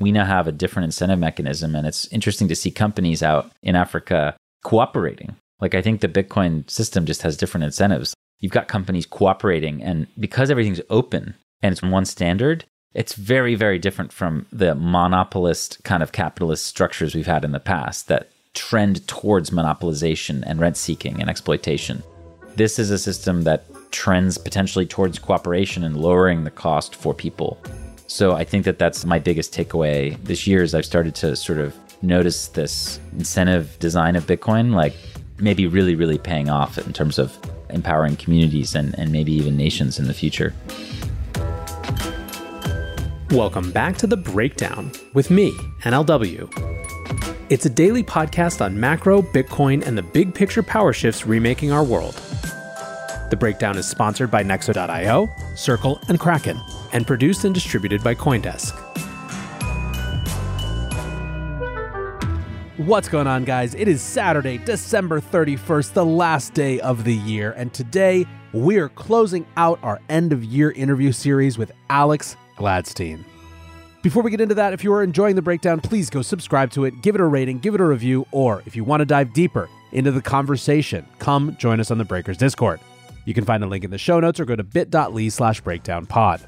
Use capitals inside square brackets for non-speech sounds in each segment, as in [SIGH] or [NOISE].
we now have a different incentive mechanism. And it's interesting to see companies out in Africa cooperating. Like, I think the Bitcoin system just has different incentives. You've got companies cooperating, and because everything's open and it's one standard, it's very, very different from the monopolist kind of capitalist structures we've had in the past that trend towards monopolization and rent seeking and exploitation. This is a system that trends potentially towards cooperation and lowering the cost for people. So I think that that's my biggest takeaway this year is I've started to sort of notice this incentive design of Bitcoin, like maybe really, really paying off in terms of empowering communities and, and maybe even nations in the future. Welcome back to The Breakdown with me, NLW. It's a daily podcast on macro, Bitcoin, and the big picture power shifts remaking our world. The Breakdown is sponsored by Nexo.io, Circle, and Kraken, and produced and distributed by Coindesk. What's going on, guys? It is Saturday, December 31st, the last day of the year, and today we are closing out our end of year interview series with Alex Gladstein. Before we get into that, if you are enjoying the breakdown, please go subscribe to it, give it a rating, give it a review, or if you want to dive deeper into the conversation, come join us on the Breakers Discord. You can find a link in the show notes or go to bit.ly slash breakdown pod.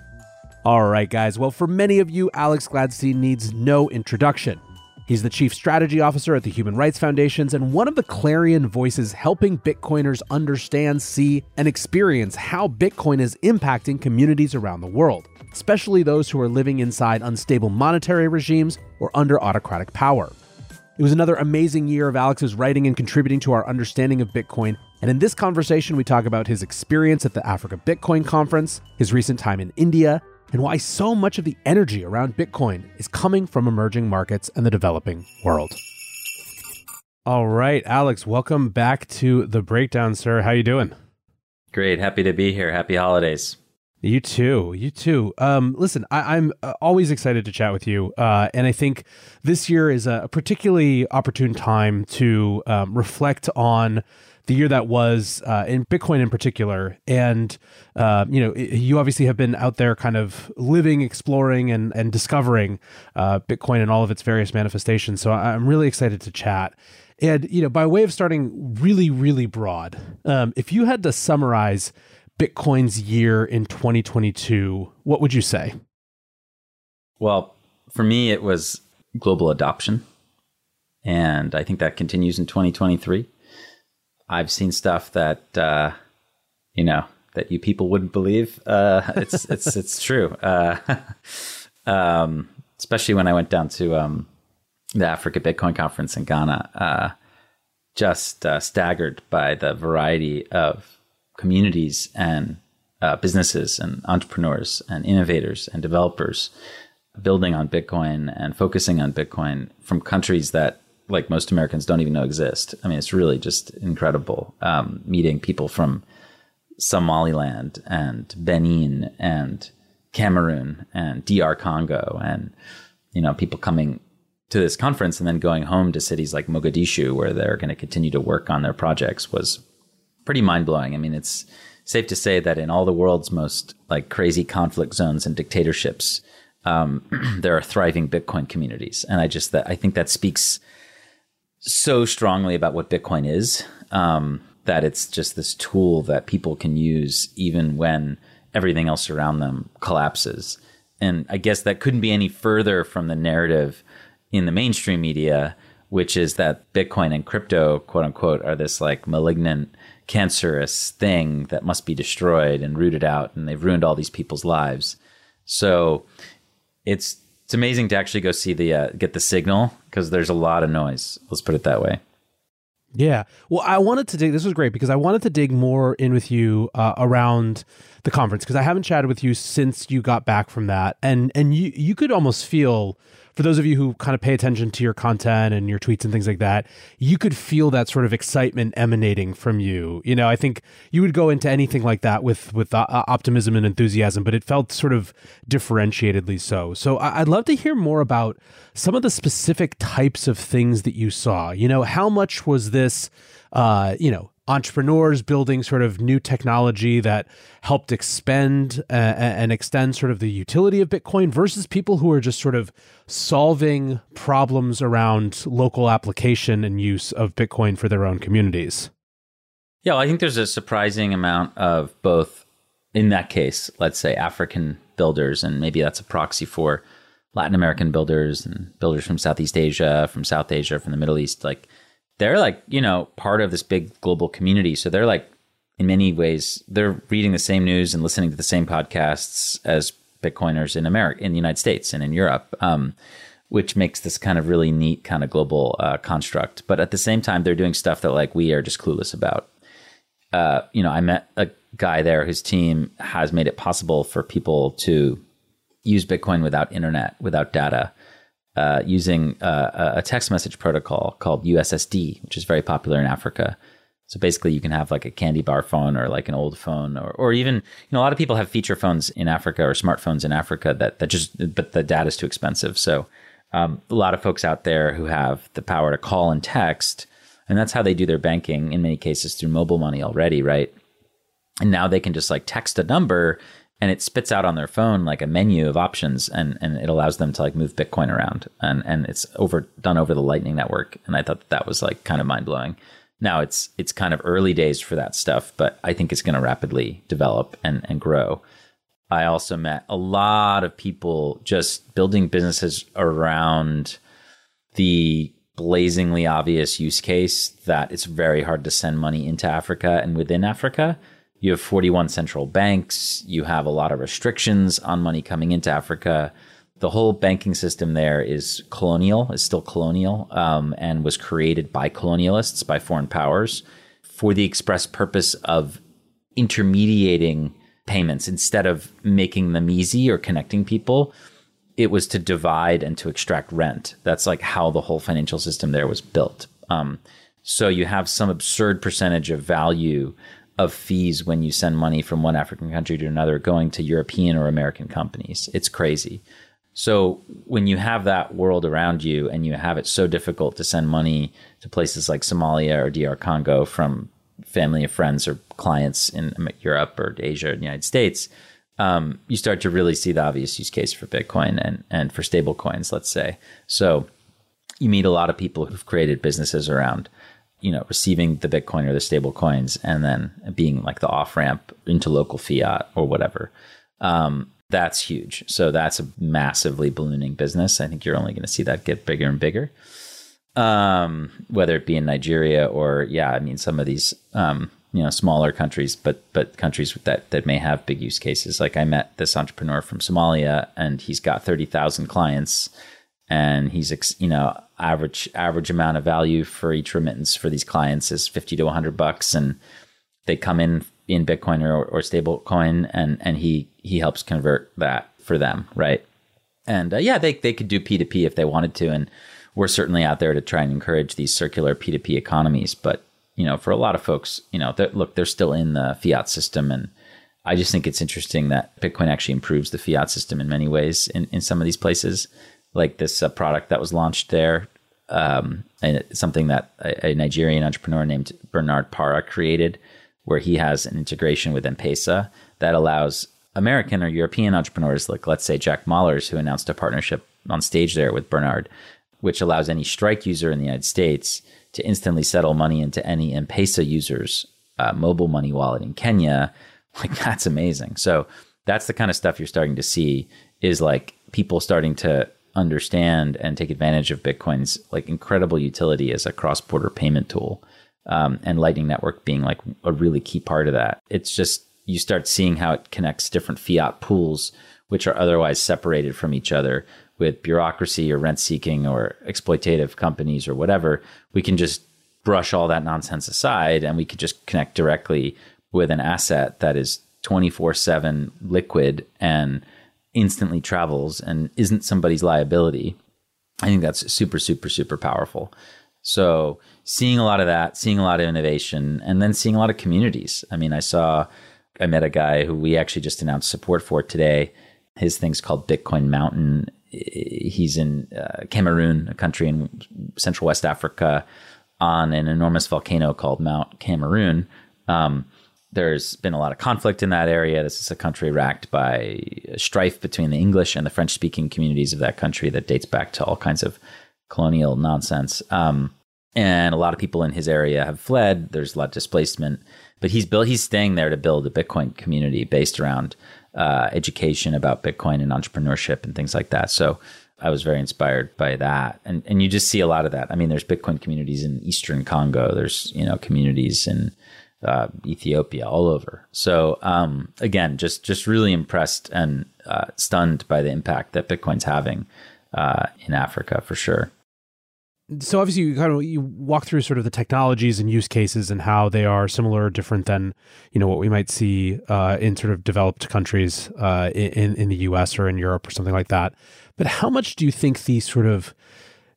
All right, guys. Well, for many of you, Alex Gladstein needs no introduction. He's the chief strategy officer at the Human Rights Foundations and one of the clarion voices helping Bitcoiners understand, see, and experience how Bitcoin is impacting communities around the world, especially those who are living inside unstable monetary regimes or under autocratic power. It was another amazing year of Alex's writing and contributing to our understanding of Bitcoin. And in this conversation, we talk about his experience at the Africa Bitcoin Conference, his recent time in India, and why so much of the energy around Bitcoin is coming from emerging markets and the developing world. All right, Alex, welcome back to the breakdown, sir. How you doing? Great, happy to be here. Happy holidays. You too. You too. Um, listen, I, am uh, always excited to chat with you, uh, and I think this year is a particularly opportune time to um, reflect on the year that was uh, in Bitcoin in particular. And uh, you know, you obviously have been out there, kind of living, exploring, and and discovering uh, Bitcoin and all of its various manifestations. So I'm really excited to chat. And you know, by way of starting really, really broad, um, if you had to summarize Bitcoin's year in 2022, what would you say? Well, for me, it was global adoption. And I think that continues in 2023. I've seen stuff that, uh, you know, that you people wouldn't believe. Uh, it's, [LAUGHS] it's, it's true. Uh, [LAUGHS] um, especially when I went down to um, the Africa Bitcoin conference in Ghana, uh, just uh, staggered by the variety of communities and uh, businesses and entrepreneurs and innovators and developers building on Bitcoin and focusing on Bitcoin from countries that like most Americans don't even know exist. I mean, it's really just incredible um, meeting people from Somaliland and Benin and Cameroon and DR Congo and you know people coming to this conference and then going home to cities like Mogadishu where they're going to continue to work on their projects was pretty mind blowing. I mean, it's safe to say that in all the world's most like crazy conflict zones and dictatorships, um, [CLEARS THROAT] there are thriving Bitcoin communities, and I just that I think that speaks so strongly about what Bitcoin is um, that it's just this tool that people can use even when everything else around them collapses. And I guess that couldn't be any further from the narrative in the mainstream media, which is that Bitcoin and crypto, quote unquote, are this like malignant cancerous thing that must be destroyed and rooted out, and they've ruined all these people's lives. So it's it's amazing to actually go see the uh, get the signal because there's a lot of noise. Let's put it that way. Yeah. Well, I wanted to dig. This was great because I wanted to dig more in with you uh, around the conference because I haven't chatted with you since you got back from that, and and you you could almost feel for those of you who kind of pay attention to your content and your tweets and things like that, you could feel that sort of excitement emanating from you. You know, I think you would go into anything like that with with uh, optimism and enthusiasm, but it felt sort of differentiatedly so. So I- I'd love to hear more about some of the specific types of things that you saw. You know, how much was this, uh, you know, entrepreneurs building sort of new technology that helped expend uh, and extend sort of the utility of Bitcoin versus people who are just sort of solving problems around local application and use of Bitcoin for their own communities? Yeah, well, I think there's a surprising amount of both, in that case, let's say African builders, and maybe that's a proxy for Latin American builders and builders from Southeast Asia, from South Asia, from the Middle East. Like, they're like, you know, part of this big global community. So they're like, in many ways, they're reading the same news and listening to the same podcasts as Bitcoiners in America, in the United States, and in Europe. Um, which makes this kind of really neat kind of global uh, construct. But at the same time, they're doing stuff that like we are just clueless about. Uh, you know, I met a guy there whose team has made it possible for people to use Bitcoin without internet, without data, uh, using uh, a text message protocol called USSD, which is very popular in Africa. So basically, you can have like a candy bar phone or like an old phone, or, or even you know a lot of people have feature phones in Africa or smartphones in Africa that that just but the data is too expensive. So um, a lot of folks out there who have the power to call and text, and that's how they do their banking in many cases through mobile money already, right? And now they can just like text a number and it spits out on their phone like a menu of options and, and it allows them to like move Bitcoin around and, and it's over done over the lightning network. And I thought that, that was like kind of mind blowing. Now it's, it's kind of early days for that stuff, but I think it's going to rapidly develop and, and grow. I also met a lot of people just building businesses around the blazingly obvious use case that it's very hard to send money into Africa and within Africa you have 41 central banks. You have a lot of restrictions on money coming into Africa. The whole banking system there is colonial, is still colonial, um, and was created by colonialists, by foreign powers, for the express purpose of intermediating payments instead of making them easy or connecting people. It was to divide and to extract rent. That's like how the whole financial system there was built. Um, so you have some absurd percentage of value of fees when you send money from one African country to another going to European or American companies. It's crazy. So when you have that world around you and you have it so difficult to send money to places like Somalia or DR Congo from family or friends or clients in Europe or Asia or the United States, um, you start to really see the obvious use case for Bitcoin and, and for stable coins, let's say. So you meet a lot of people who've created businesses around you know, receiving the Bitcoin or the stable coins and then being like the off ramp into local fiat or whatever. Um, that's huge. So that's a massively ballooning business. I think you're only going to see that get bigger and bigger. Um, whether it be in Nigeria or yeah, I mean some of these um, you know smaller countries, but but countries that that may have big use cases. Like I met this entrepreneur from Somalia, and he's got thirty thousand clients, and he's you know average average amount of value for each remittance for these clients is 50 to 100 bucks. And they come in in bitcoin or, or stable coin and and he he helps convert that for them right? And uh, yeah they, they could do p2p if they wanted to. And we're certainly out there to try and encourage these circular p2p economies. But you know for a lot of folks you know they're, look they're still in the fiat system. And i just think it's interesting that bitcoin actually improves the fiat system in many ways in, in some of these places like this uh, product that was launched there, um, and something that a, a, Nigerian entrepreneur named Bernard Parah created, where he has an integration with M-Pesa that allows American or European entrepreneurs, like let's say Jack Mallers, who announced a partnership on stage there with Bernard, which allows any Strike user in the United States to instantly settle money into any M-Pesa user's uh, mobile money wallet in Kenya. [LAUGHS] Like that's amazing. So that's the kind of stuff you're starting to see is like people starting to understand and take advantage of Bitcoin's like incredible utility as a cross-border payment tool, um, and Lightning Network being like a really key part of that. It's just you start seeing how it connects different fiat pools, which are otherwise separated from each other with bureaucracy or rent seeking or exploitative companies or whatever. We can just brush all that nonsense aside and we could just connect directly with an asset that is 24 7 liquid and instantly travels and isn't somebody's liability, I think that's super, super, super powerful. So seeing a lot of that, seeing a lot of innovation, and then seeing a lot of communities. I mean, I saw, I met a guy who we actually just announced support for today. His thing's called Bitcoin Mountain. He's in uh, Cameroon, a country in Central West Africa. on an enormous volcano called Mount Cameroon. Um, there's been a lot of conflict in that area. This is a country racked by strife between the English and the French speaking communities of that country that dates back to all kinds of colonial nonsense. Um, and a lot of people in his area have fled. There's a lot of displacement, but he's built. He's staying there to build a Bitcoin community based around uh, education about Bitcoin and entrepreneurship and things like that. So I was very inspired by that, and and you just see a lot of that. I mean, there's Bitcoin communities in Eastern Congo. There's you know communities in uh, Ethiopia, all over. So um, again, just just really impressed and uh, stunned by the impact that Bitcoin's having uh, in Africa for sure. So obviously, you kind of you walk through sort of the technologies and use cases and how they are similar or different than you know what we might see uh, in sort of developed countries uh, in in the U.S. or in Europe or something like that. But how much do you think these sort of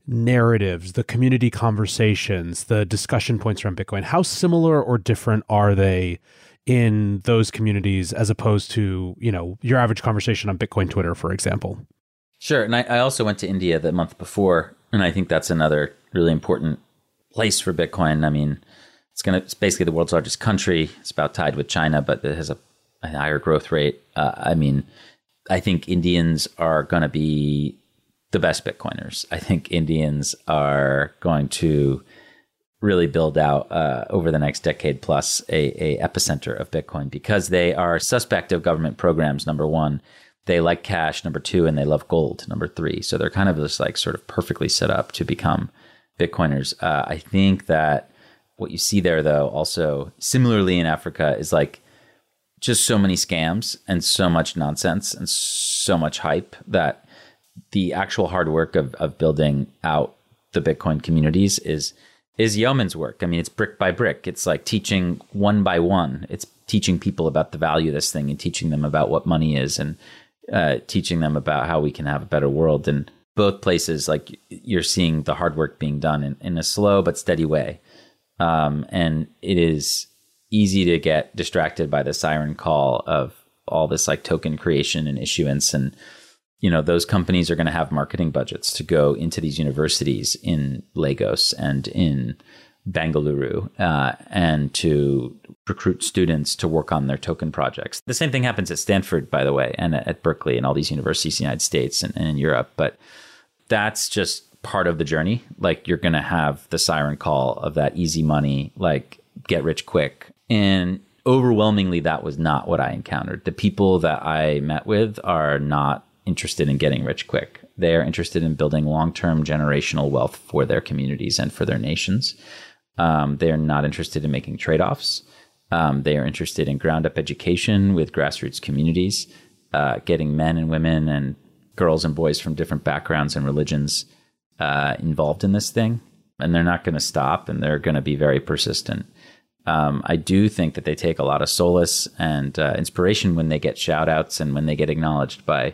narratives, the community conversations, the discussion points around Bitcoin, how similar or different are they in those communities as opposed to, you know, your average conversation on Bitcoin Twitter, for example? Sure. And I, I also went to India the month before, and I think that's another really important place for Bitcoin. I mean, it's going to, it's basically the world's largest country. It's about tied with China, but it has a, a higher growth rate. Uh, I mean, I think Indians are going to be the best Bitcoiners. I think Indians are going to really build out uh, over the next decade plus a, a epicenter of Bitcoin because they are suspect of government programs. Number one, they like cash. Number two, and they love gold. Number three, so they're kind of just like sort of perfectly set up to become Bitcoiners. Uh, I think that what you see there, though, also similarly in Africa, is like just so many scams and so much nonsense and so much hype that the actual hard work of, of building out the Bitcoin communities is is yeoman's work. I mean, it's brick by brick. It's like teaching one by one. It's teaching people about the value of this thing and teaching them about what money is and uh, teaching them about how we can have a better world. And both places, like you're seeing the hard work being done in, in a slow but steady way. Um, and it is easy to get distracted by the siren call of all this like token creation and issuance and you know those companies are going to have marketing budgets to go into these universities in Lagos and in Bangalore uh, and to recruit students to work on their token projects. The same thing happens at Stanford, by the way, and at Berkeley and all these universities in the United States and, and in Europe. But that's just part of the journey. Like you're going to have the siren call of that easy money, like get rich quick. And overwhelmingly, that was not what I encountered. The people that I met with are not interested in getting rich quick. They are interested in building long term generational wealth for their communities and for their nations. Um, they are not interested in making trade offs. Um, they are interested in ground up education with grassroots communities, uh, getting men and women and girls and boys from different backgrounds and religions uh, involved in this thing. And they're not going to stop and they're going to be very persistent. Um, I do think that they take a lot of solace and uh, inspiration when they get shout outs and when they get acknowledged by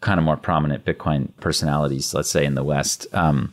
kind of more prominent Bitcoin personalities, let's say in the West. Um,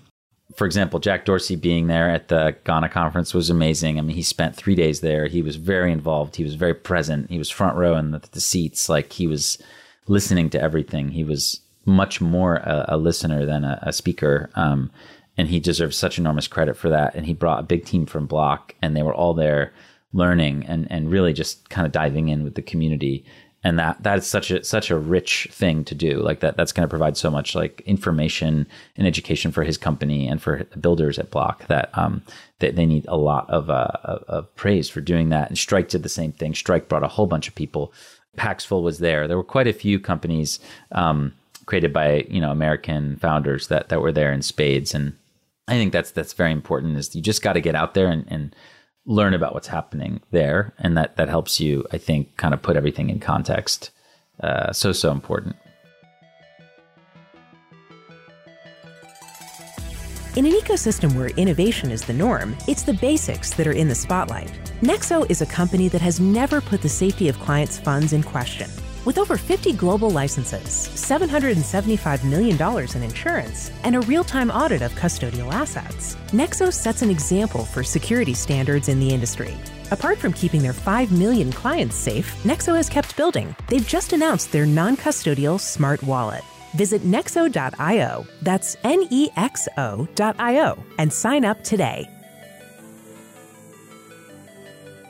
for example, Jack Dorsey being there at the Ghana conference was amazing. I mean, he spent three days there. He was very involved. He was very present. He was front row in the, the seats. Like he was listening to everything. He was much more a, a listener than a, a speaker. Um, and he deserves such enormous credit for that. And he brought a big team from Block, and they were all there learning and, and really just kind of diving in with the community and that that is such a such a rich thing to do. Like that that's going to provide so much like information and education for his company and for builders at block that um that they need a lot of uh of praise for doing that. And strike did the same thing. Strike brought a whole bunch of people. Paxful was there. There were quite a few companies um created by you know american founders that that were there in spades. And i think that's that's very important is you just got to get out there and and learn about what's happening there, and that that helps you, I think, kind of put everything in context. Uh, so so important. In an ecosystem where innovation is the norm, it's the basics that are in the spotlight. Nexo is a company that has never put the safety of clients' funds in question. With over 50 global licenses, $775 million in insurance, and a real time audit of custodial assets, Nexo sets an example for security standards in the industry. Apart from keeping their 5 million clients safe, Nexo has kept building. They've just announced their non custodial smart wallet. Visit nexo.io, that's N E X O.io, and sign up today.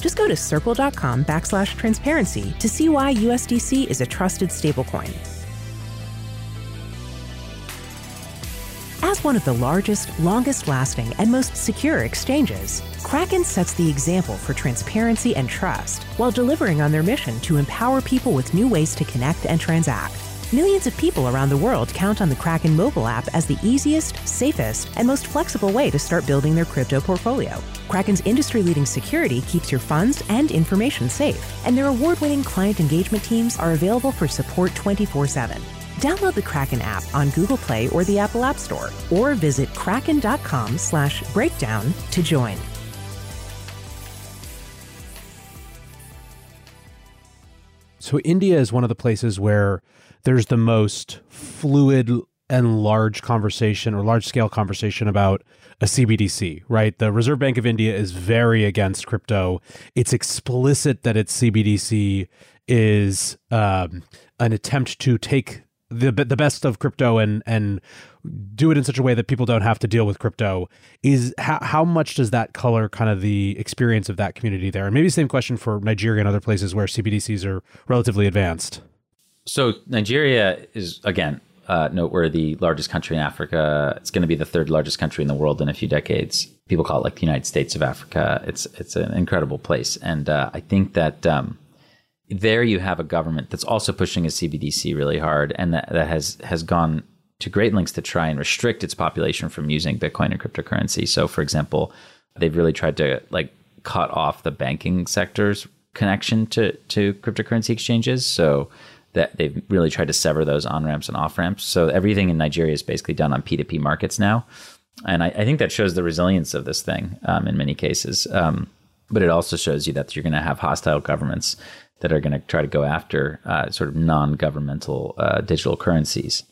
Just go to circle.com backslash transparency to see why USDC is a trusted stablecoin. As one of the largest, longest lasting, and most secure exchanges, Kraken sets the example for transparency and trust while delivering on their mission to empower people with new ways to connect and transact. Millions of people around the world count on the Kraken mobile app as the easiest, safest, and most flexible way to start building their crypto portfolio. Kraken's industry leading security keeps your funds and information safe, and their award winning client engagement teams are available for support 24 7. Download the Kraken app on Google Play or the Apple App Store, or visit kraken.com slash breakdown to join. So India is one of the places where there's the most fluid and large conversation or large scale conversation about a CBDC, right? The Reserve Bank of India is very against crypto. It's explicit that its CBDC is um, an attempt to take the the best of crypto and and do it in such a way that people don't have to deal with crypto is how, how much does that color kind of the experience of that community there and maybe same question for nigeria and other places where cbdc's are relatively advanced so nigeria is again uh, noteworthy largest country in africa it's going to be the third largest country in the world in a few decades people call it like the united states of africa it's it's an incredible place and uh, i think that um, there you have a government that's also pushing a CBDC really hard and that, that has has gone to great lengths to try and restrict its population from using Bitcoin and cryptocurrency. So for example, they've really tried to like cut off the banking sector's connection to to cryptocurrency exchanges. So that they've really tried to sever those on ramps and off ramps. So everything in Nigeria is basically done on P2P markets now. And I, I think that shows the resilience of this thing um, in many cases. Um, but it also shows you that you're going to have hostile governments that are going to try to go after uh, sort of non-governmental uh, digital currencies.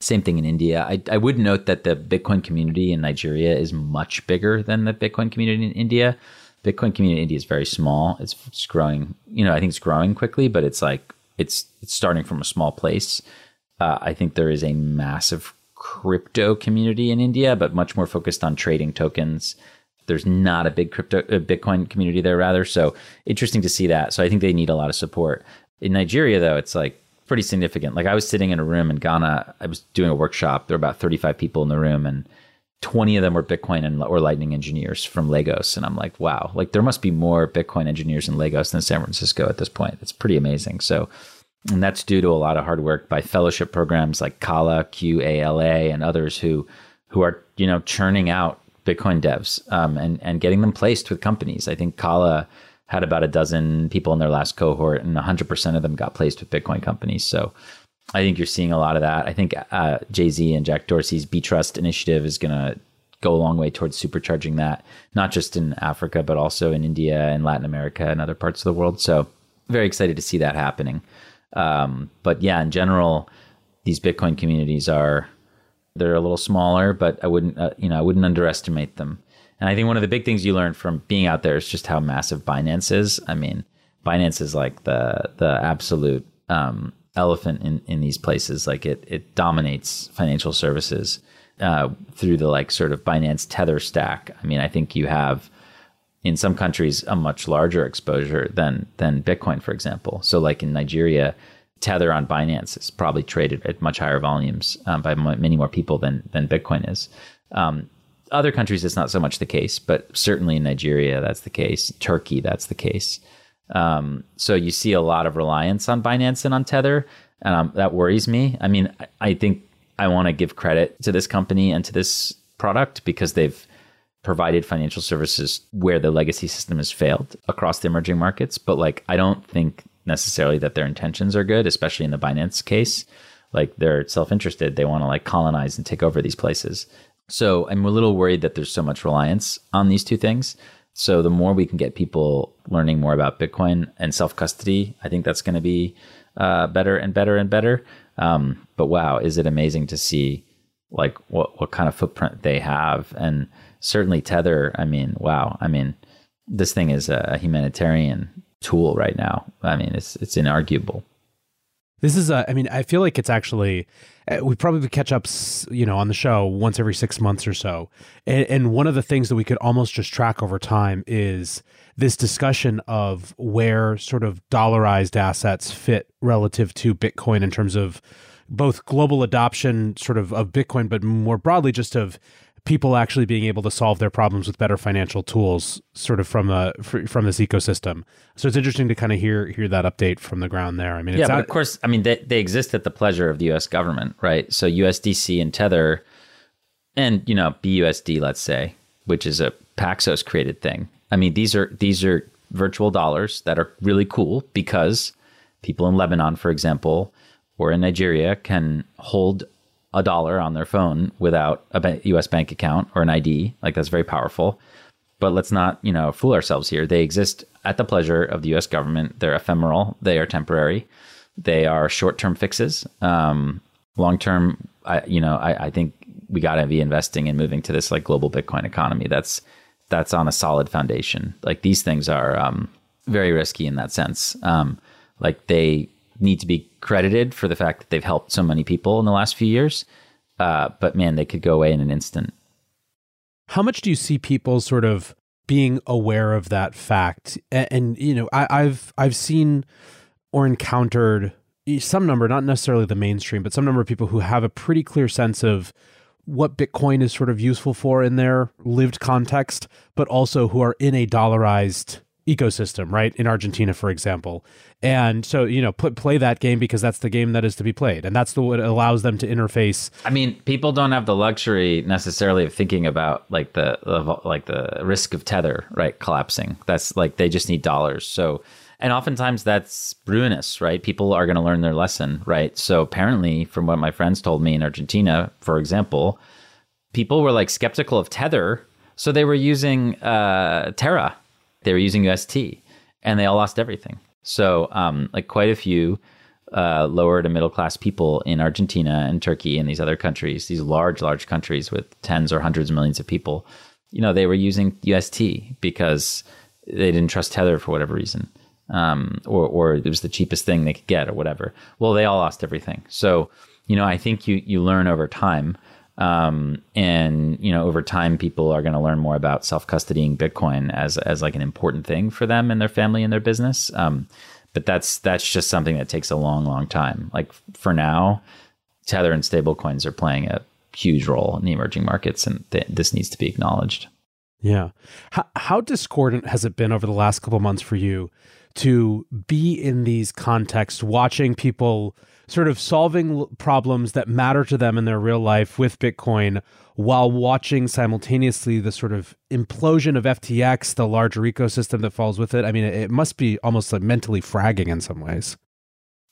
Same thing in India. I, I would note that the Bitcoin community in Nigeria is much bigger than the Bitcoin community in India. Bitcoin community in India is very small. It's, it's growing. You know, I think it's growing quickly, but it's like it's it's starting from a small place. Uh, I think there is a massive crypto community in India, but much more focused on trading tokens there's not a big crypto uh, Bitcoin community there rather. So interesting to see that. So I think they need a lot of support. In Nigeria though, it's like pretty significant. Like I was sitting in a room in Ghana, I was doing a workshop. There were about 35 people in the room and 20 of them were Bitcoin and or Lightning engineers from Lagos. And I'm like, wow, like there must be more Bitcoin engineers in Lagos than San Francisco at this point. It's pretty amazing. So and that's due to a lot of hard work by fellowship programs like Kala, QALA, and others who who are, you know, churning out Bitcoin devs um, and and getting them placed with companies. I think Qala had about a dozen people in their last cohort, and 100% of them got placed with Bitcoin companies. So I think you're seeing a lot of that. I think uh, Jay Z and Jack Dorsey's Btrust initiative is going to go a long way towards supercharging that, not just in Africa, but also in India and Latin America and other parts of the world. So very excited to see that happening. Um, but yeah, in general, these Bitcoin communities are they're a little smaller, but I wouldn't, uh, you know, I wouldn't underestimate them. And I think one of the big things you learn from being out there is just how massive Binance is. I mean, Binance is like the the absolute um, elephant in, in these places. Like it it dominates financial services uh, through the like sort of Binance Tether stack. I mean, I think you have in some countries a much larger exposure than than Bitcoin, for example. So, like in Nigeria, Tether on Binance is probably traded at much higher volumes um, by m- many more people than than Bitcoin is. Um, other countries, it's not so much the case, but certainly in Nigeria, that's the case. Turkey, that's the case. Um, so you see a lot of reliance on Binance and on Tether, and um, that worries me. I mean, I, I think I want to give credit to this company and to this product because they've provided financial services where the legacy system has failed across the emerging markets. But like, I don't think necessarily that their intentions are good, especially in the Binance case. Like they're self interested. They want to like colonize and take over these places. So I'm a little worried that there's so much reliance on these two things. So the more we can get people learning more about Bitcoin and self custody. I think that's going to be uh, better and better and better. Um, but wow, is it amazing to see like what what kind of footprint they have, and certainly Tether. I mean, wow. I mean, this thing is a humanitarian tool right now. I mean, it's it's inarguable. This is a, I mean, I feel like it's actually, uh, we probably catch up, you know, on the show once every six months or so. And, and one of the things that we could almost just track over time is this discussion of where sort of dollarized assets fit relative to Bitcoin in terms of both global adoption sort of of Bitcoin, but more broadly just of people actually being able to solve their problems with better financial tools sort of from a from this ecosystem. So it's interesting to kind of hear hear that update from the ground there. I mean yeah but of course i mean they, they exist at the pleasure of the us government right? So usdc and tether and you know busd let's say which is a paxos created thing. I mean these are these are virtual dollars that are really cool because people in lebanon for example or in nigeria can hold a dollar on their phone without a US bank account or an ID. Like that's very powerful. But let's not, you know, fool ourselves here. They exist at the pleasure of the US government. They're ephemeral, they are temporary. They are short-term fixes. Um, long-term, I, you know, I, I think we got to be investing in moving to this like global Bitcoin economy. That's that's on a solid foundation. Like these things are um, very risky in that sense. Um, like they need to be credited for the fact that they've helped so many people in the last few years. Uh, but man, they could go away in an instant. How much do you see people sort of being aware of that fact? And, and you know, I, I've I've seen or encountered some number, not necessarily the mainstream, but some number of people who have a pretty clear sense of what Bitcoin is sort of useful for in their lived context, but also who are in a dollarized ecosystem, right? In Argentina, for example. And so, you know, put, play that game because that's the game that is to be played. And that's the what allows them to interface. I mean, people don't have the luxury necessarily of thinking about like the, like the risk of tether, right? Collapsing. That's like they just need dollars. So, and oftentimes that's ruinous, right? People are going to learn their lesson, right? So apparently, from what my friends told me in Argentina, for example, people were like skeptical of tether. So they were using uh, Terra they were using UST and they all lost everything. So, um, like quite a few uh, lower to middle class people in Argentina and Turkey and these other countries, these large, large countries with tens or hundreds of millions of people, you know, they were using UST because they didn't trust Tether for whatever reason. Um, or, or it was the cheapest thing they could get or whatever. Well, they all lost everything. So, you know, I think you, you learn over time um, and you know, over time, people are going to learn more about self custodying Bitcoin as as like an important thing for them and their family and their business. Um, but that's that's just something that takes a long, long time. Like for now, Tether and stablecoins are playing a huge role in the emerging markets, and th- this needs to be acknowledged. Yeah, how, how discordant has it been over the last couple months for you to be in these contexts, watching people? Sort of solving problems that matter to them in their real life with Bitcoin while watching simultaneously the sort of implosion of FTX, the larger ecosystem that falls with it. I mean, it must be almost like mentally fragging in some ways.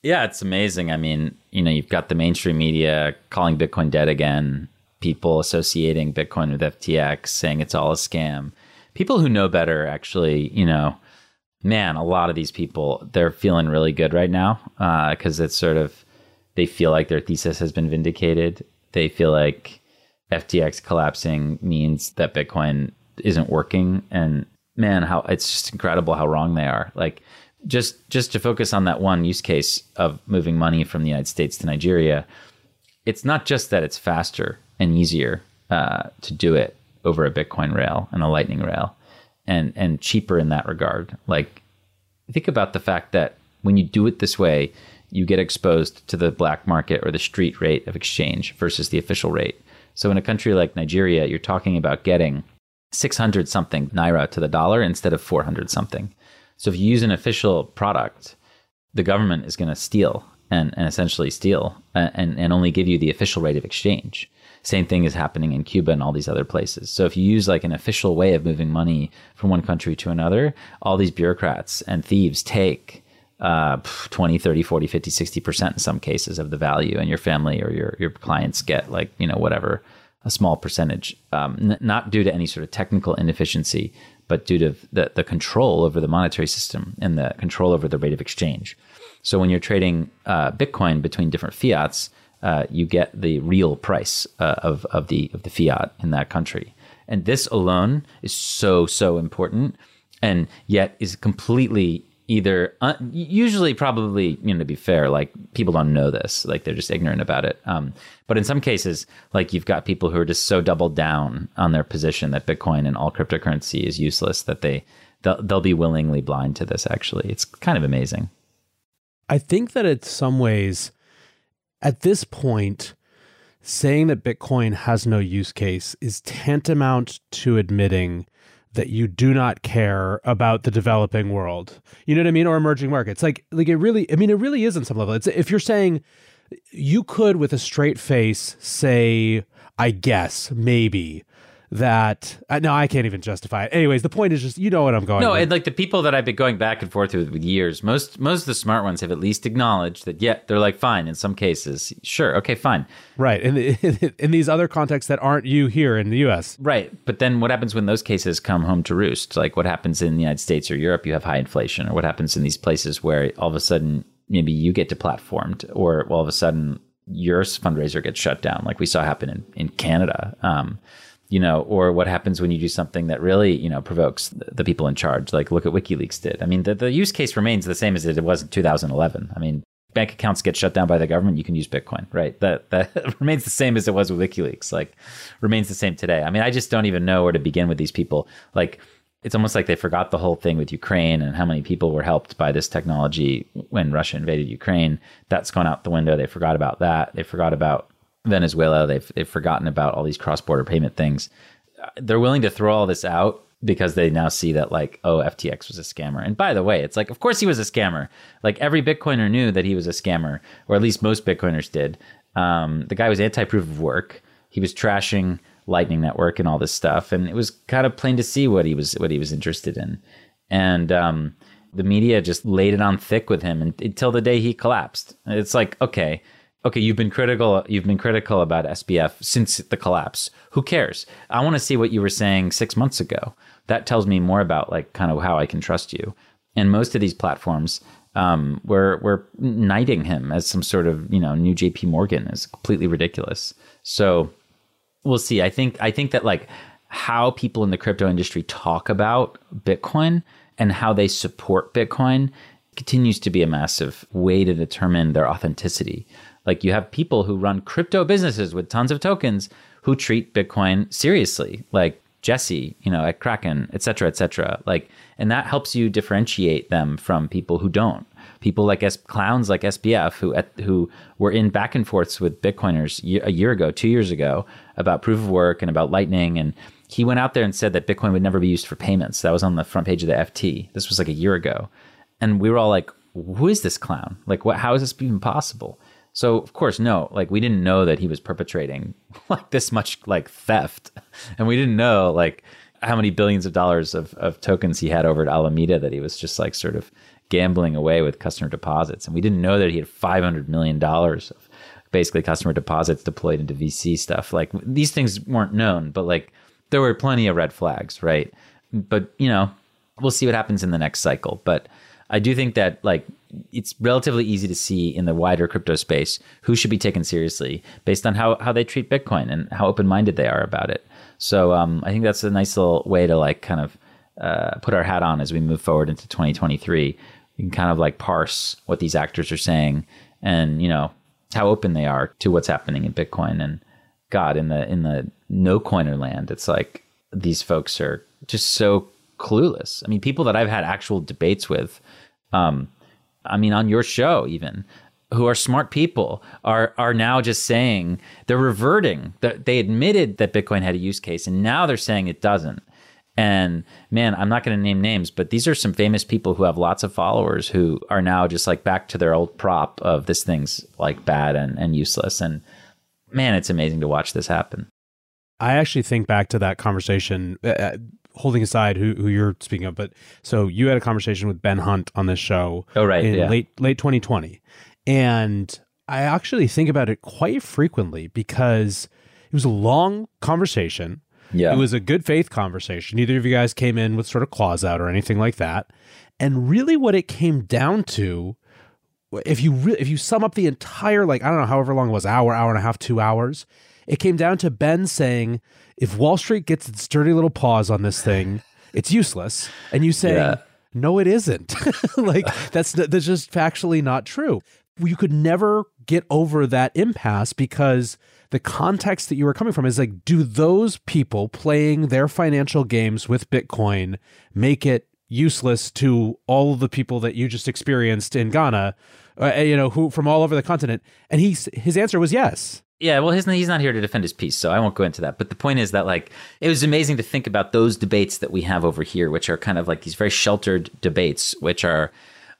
Yeah, it's amazing. I mean, you know, you've got the mainstream media calling Bitcoin dead again, people associating Bitcoin with FTX, saying it's all a scam. People who know better actually, you know, man, a lot of these people, they're feeling really good right now because uh, it's sort of they feel like their thesis has been vindicated. They feel like FTX collapsing means that Bitcoin isn't working. And man, how it's just incredible how wrong they are. Like just just to focus on that one use case of moving money from the United States to Nigeria, it's not just that it's faster and easier uh, to do it over a Bitcoin rail and a Lightning rail, and and cheaper in that regard. Like think about the fact that when you do it this way, you get exposed to the black market or the street rate of exchange versus the official rate. So in a country like Nigeria, you're talking about getting 600 something naira to the dollar instead of 400 something. So if you use an official product, the government is going to steal and, and essentially steal and, and only give you the official rate of exchange. Same thing is happening in Cuba and all these other places. So if you use like an official way of moving money from one country to another, all these bureaucrats and thieves take uh, 20, 30, 40, 50, 60% in some cases of the value and your family or your, your clients get like, you know, whatever, a small percentage, um, n- not due to any sort of technical inefficiency, but due to the, the control over the monetary system and the control over the rate of exchange. So when you're trading uh, Bitcoin between different fiats, uh, you get the real price uh, of, of the of the fiat in that country. And this alone is so so important, and yet is completely either uh, usually probably you know to be fair like people don't know this like they're just ignorant about it um, but in some cases like you've got people who are just so doubled down on their position that bitcoin and all cryptocurrency is useless that they they'll, they'll be willingly blind to this actually. It's kind of amazing. I think that in some ways at this point saying that bitcoin has no use case is tantamount to admitting that you do not care about the developing world. You know what I mean? Or emerging markets. Like like it really I mean it really is on some level. It's if you're saying you could with a straight face say I guess maybe that uh, no, I can't even justify it. Anyways, the point is just you know what I'm going. No, with. and like the people that I've been going back and forth with with years, most most of the smart ones have at least acknowledged that. Yeah, they're like fine in some cases. Sure, okay, fine. Right, in, in in these other contexts that aren't you here in the U.S. Right, but then what happens when those cases come home to roost? Like what happens in the United States or Europe? You have high inflation, or what happens in these places where all of a sudden maybe you get deplatformed, or all of a sudden your fundraiser gets shut down, like we saw happen in in Canada. Um, you know, or what happens when you do something that really, you know, provokes the people in charge. Like look at WikiLeaks did. I mean, the, the use case remains the same as it was in 2011. I mean, bank accounts get shut down by the government, you can use Bitcoin, right? That that [LAUGHS] remains the same as it was with WikiLeaks. Like remains the same today. I mean, I just don't even know where to begin with these people. Like it's almost like they forgot the whole thing with Ukraine and how many people were helped by this technology when Russia invaded Ukraine. That's gone out the window. They forgot about that. They forgot about Venezuela. They've they've forgotten about all these cross border payment things. They're willing to throw all this out because they now see that like oh FTX was a scammer. And by the way, it's like of course he was a scammer. Like every Bitcoiner knew that he was a scammer, or at least most Bitcoiners did. Um, the guy was anti proof of work. He was trashing Lightning Network and all this stuff, and it was kind of plain to see what he was what he was interested in. And um, the media just laid it on thick with him until the day he collapsed. It's like okay okay, you've been critical. You've been critical about SBF since the collapse. Who cares? I want to see what you were saying six months ago. That tells me more about like kind of how I can trust you. And most of these platforms, um, were were knighting him as some sort of you know new J.P. Morgan is completely ridiculous. So we'll see. I think I think that like how people in the crypto industry talk about Bitcoin and how they support Bitcoin continues to be a massive way to determine their authenticity. Like you have people who run crypto businesses with tons of tokens who treat Bitcoin seriously, like Jesse, you know, at Kraken, et cetera, et cetera. Like, and that helps you differentiate them from people who don't. People like S- clowns like SBF who at, who were in back and forths with Bitcoiners a year ago, two years ago about proof of work and about Lightning, and he went out there and said that Bitcoin would never be used for payments. That was on the front page of the FT. This was like a year ago, and we were all like, "Who is this clown? Like, what? How is this even possible?" So of course, no, like we didn't know that he was perpetrating [LAUGHS] like this much like theft, and we didn't know like how many billions of dollars of, of tokens he had over at Alameda that he was just like sort of gambling away with customer deposits, and we didn't know that he had five hundred million dollars of basically customer deposits deployed into VC stuff. Like these things weren't known, but like there were plenty of red flags, right? But you know, we'll see what happens in the next cycle, but. I do think that like it's relatively easy to see in the wider crypto space who should be taken seriously based on how, how they treat Bitcoin and how open minded they are about it. So um, I think that's a nice little way to like kind of uh, put our hat on as we move forward into 2023. We can kind of like parse what these actors are saying and you know how open they are to what's happening in Bitcoin. And God, in the in the no coiner land, it's like these folks are just so clueless. I mean, people that I've had actual debates with. Um, I mean, on your show, even who are smart people are are now just saying they're reverting. They admitted that Bitcoin had a use case, and now they're saying it doesn't. And man, I'm not going to name names, but these are some famous people who have lots of followers who are now just like back to their old prop of this thing's like bad and, and useless. And man, it's amazing to watch this happen. I actually think back to that conversation. Holding aside who, who you're speaking of, but so you had a conversation with Ben Hunt on this show. Oh, right. In yeah. late, late 2020. And I actually think about it quite frequently because it was a long conversation. Yeah. It was a good faith conversation. Neither of you guys came in with sort of claws out or anything like that. And really what it came down to if you re- if you sum up the entire like I don't know however long it was hour hour and a half 2 hours it came down to Ben saying if Wall Street gets its dirty little paws on this thing it's useless. And you say, Yeah. no it isn't. [LAUGHS] Like that's that's just factually not true. You could never get over that impasse because the context that you were coming from is like do those people playing their financial games with bitcoin make it useless to all of the people that you just experienced in Ghana uh, you know who from all over the continent? And he's his answer was yes Yeah, well, his, he's not here to defend his piece, so I won't go into that. But the point is that, like, it was amazing to think about those debates that we have over here, which are kind of like these very sheltered debates, which are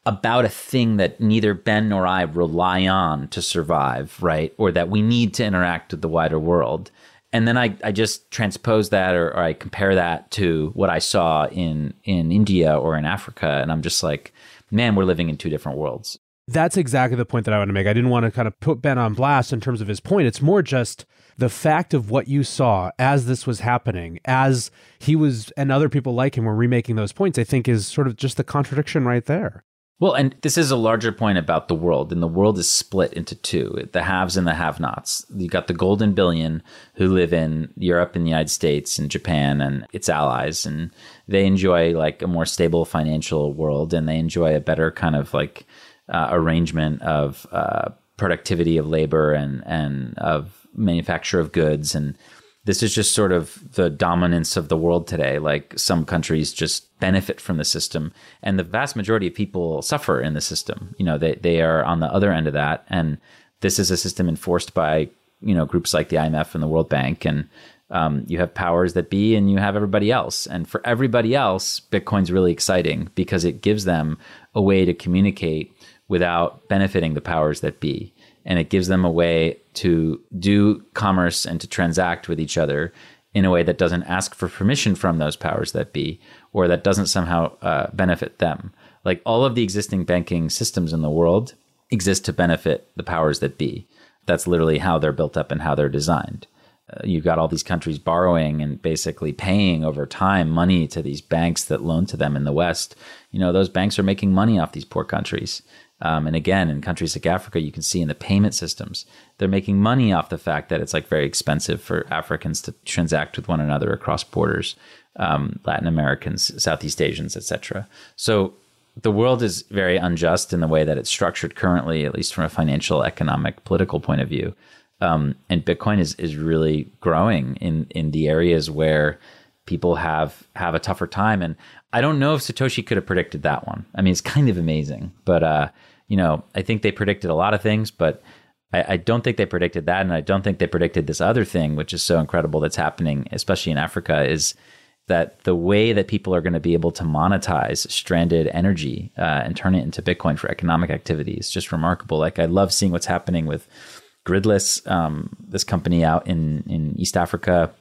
about a thing that neither Ben nor I rely on to survive, right? Or that we need to interact with the wider world. And then I, I just transpose that or, or I compare that to what I saw in, in India or in Africa. And I'm just like, man, we're living in two different worlds. That's exactly the point that I want to make. I didn't want to kind of put Ben on blast in terms of his point. It's more just the fact of what you saw as this was happening, as he was and other people like him were remaking those points, I think is sort of just the contradiction right there. Well, and this is a larger point about the world, and the world is split into two the haves and the have nots. You got the golden billion who live in Europe and the United States and Japan and its allies, and they enjoy like a more stable financial world and they enjoy a better kind of like uh, arrangement of uh, productivity of labor and, and of manufacture of goods. And this is just sort of the dominance of the world today. Like some countries just benefit from the system, and the vast majority of people suffer in the system. You know, they they are on the other end of that, and this is a system enforced by you know groups like the IMF and the World Bank, and um, you have powers that be, and you have everybody else. And for everybody else, Bitcoin's really exciting because it gives them a way to communicate without benefiting the powers that be and it gives them a way to do commerce and to transact with each other in a way that doesn't ask for permission from those powers that be or that doesn't somehow uh, benefit them. Like all of the existing banking systems in the world exist to benefit the powers that be. That's literally how they're built up and how they're designed. Uh, you've got all these countries borrowing and basically paying over time money to these banks that loan to them in the West. You know, those banks are making money off these poor countries. Um, and again, in countries like Africa, you can see in the payment systems, they're making money off the fact that it's like very expensive for Africans to transact with one another across borders, um, Latin Americans, Southeast Asians, etc. So the world is very unjust in the way that it's structured currently, at least from a financial, economic, political point of view. Um, and Bitcoin is is really growing in in the areas where people have have a tougher time. And I don't know if Satoshi could have predicted that one. I mean, it's kind of amazing, but uh, you know, I think they predicted a lot of things, but I, I, don't think they predicted that, and I don't think they predicted this other thing, which is so incredible that's happening, especially in Africa, is that the way that people are going to be able to monetize stranded energy uh, and turn it into Bitcoin for economic activity is just remarkable. Like I love seeing what's happening with Gridless, um, this company out in in East Africa.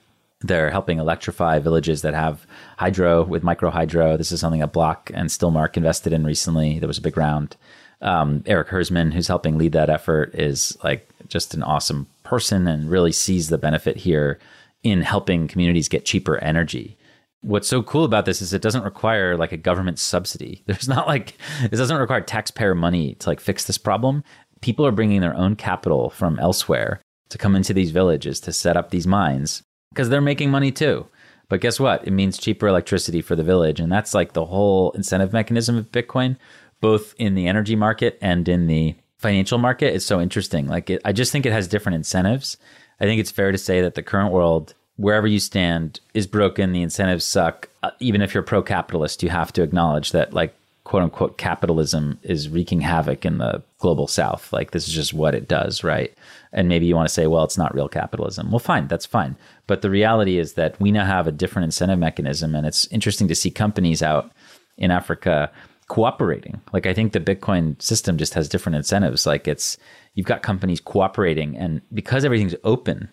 They're helping electrify villages that have hydro with micro hydro. This is something that Block and Stillmark invested in recently. There was a big round. Um, Erik Hersman, who's helping lead that effort, is like just an awesome person and really sees the benefit here in helping communities get cheaper energy. What's so cool about this is it doesn't require like a government subsidy. [LAUGHS] There's not like it doesn't require taxpayer money to like fix this problem. People are bringing their own capital from elsewhere to come into these villages to set up these mines because they're making money too. But guess what? It means cheaper electricity for the village. And that's like the whole incentive mechanism of Bitcoin, both in the energy market and in the financial market. It's so interesting. Like, it, I just think it has different incentives. I think it's fair to say that the current world, wherever you stand, is broken. The incentives suck. Uh, even if you're pro capitalist, you have to acknowledge that, like, quote unquote capitalism is wreaking havoc in the global south. Like this is just what it does, right? And maybe you want to say, well, it's not real capitalism. Well, fine, that's fine. But the reality is that we now have a different incentive mechanism. And it's interesting to see companies out in Africa cooperating. Like I think the Bitcoin system just has different incentives. Like it's, you've got companies cooperating and because everything's open,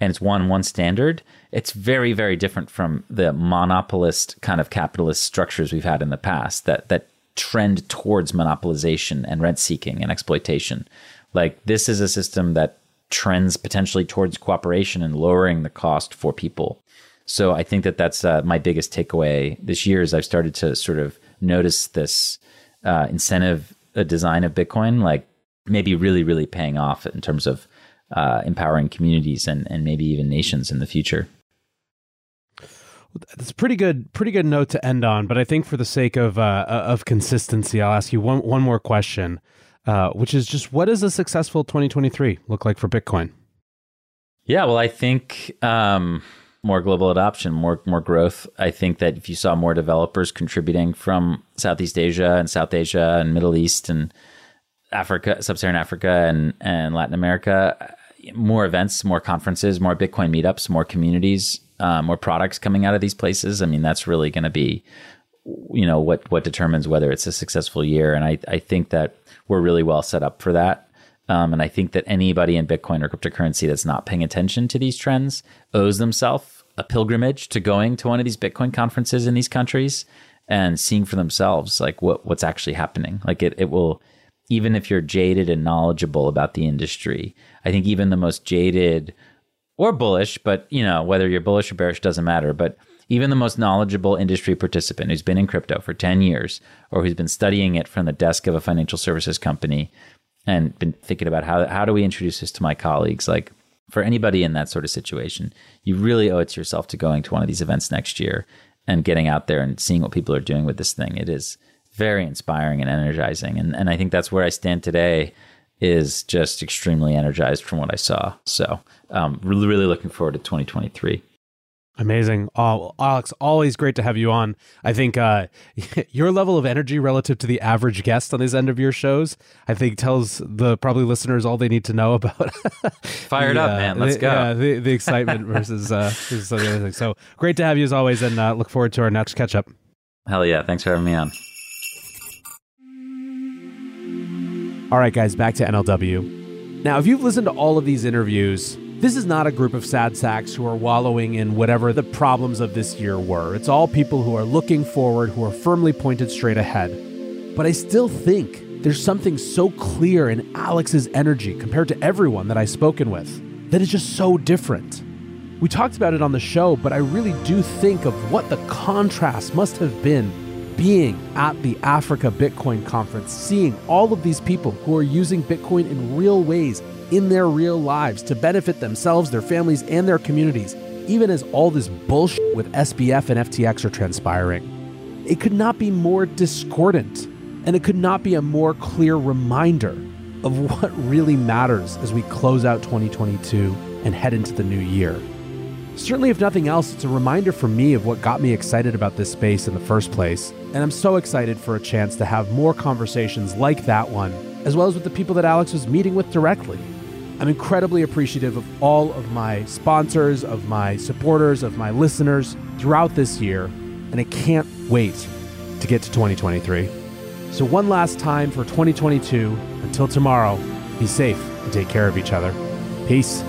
and it's one one standard, it's very very different from the monopolist kind of capitalist structures we've had in the past that that trend towards monopolization and rent seeking and exploitation. Like this is a system that trends potentially towards cooperation and lowering the cost for people. So I think that that's uh, my biggest takeaway this year is I've started to sort of notice this uh, incentive uh, design of Bitcoin, like maybe really, really paying off in terms of uh, empowering communities and, and maybe even nations in the future. That's pretty good, pretty good note to end on. But I think for the sake of uh, of consistency, I'll ask you one one more question, uh, which is just what does a successful 2023 look like for Bitcoin? Yeah, well, I think um, more global adoption, more more growth. I think that if you saw more developers contributing from Southeast Asia and South Asia and Middle East and Africa, Sub-Saharan Africa and and Latin America, more events, more conferences, more Bitcoin meetups, more communities, uh, more products coming out of these places. I mean, that's really going to be, you know, what what determines whether it's a successful year. And I I think that we're really well set up for that. Um, and I think that anybody in Bitcoin or cryptocurrency that's not paying attention to these trends owes themselves a pilgrimage to going to one of these Bitcoin conferences in these countries and seeing for themselves like what what's actually happening. Like it it will even if you're jaded and knowledgeable about the industry, I think even the most jaded or bullish, but you know, whether you're bullish or bearish doesn't matter, but even the most knowledgeable industry participant who's been in crypto for 10 years or who's been studying it from the desk of a financial services company and been thinking about how how do we introduce this to my colleagues like for anybody in that sort of situation, you really owe it to yourself to going to one of these events next year and getting out there and seeing what people are doing with this thing. It is very inspiring and energizing. And, and I think that's where I stand today is just extremely energized from what I saw. So um, really, really looking forward to 2023. Amazing. Oh, Alex, always great to have you on. I think uh, [LAUGHS] your level of energy relative to the average guest on these end of year shows, I think tells the probably listeners all they need to know [LAUGHS] about. Fired the, up, uh, man. Let's the, go. Yeah, the, the excitement versus, uh, versus the other thing. So great to have you as always and uh, look forward to our next catch up. Hell yeah. Thanks for having me on. All right, guys, back to NLW. Now, if you've listened to all of these interviews, this is not a group of sad sacks who are wallowing in whatever the problems of this year were. It's all people who are looking forward, who are firmly pointed straight ahead. But I still think there's something so clear in Alex's energy compared to everyone that I've spoken with that is just so different. We talked about it on the show, but I really do think of what the contrast must have been being at the Africa Bitcoin conference, seeing all of these people who are using Bitcoin in real ways in their real lives to benefit themselves, their families, and their communities, even as all this bullshit with SBF and FTX are transpiring. It could not be more discordant, and it could not be a more clear reminder of what really matters as we close out 2022 and head into the new year. Certainly, if nothing else, it's a reminder for me of what got me excited about this space in the first place. And I'm so excited for a chance to have more conversations like that one, as well as with the people that Alex was meeting with directly. I'm incredibly appreciative of all of my sponsors, of my supporters, of my listeners throughout this year, and I can't wait to get to 2023. So, one last time for 2022, until tomorrow, be safe and take care of each other. Peace.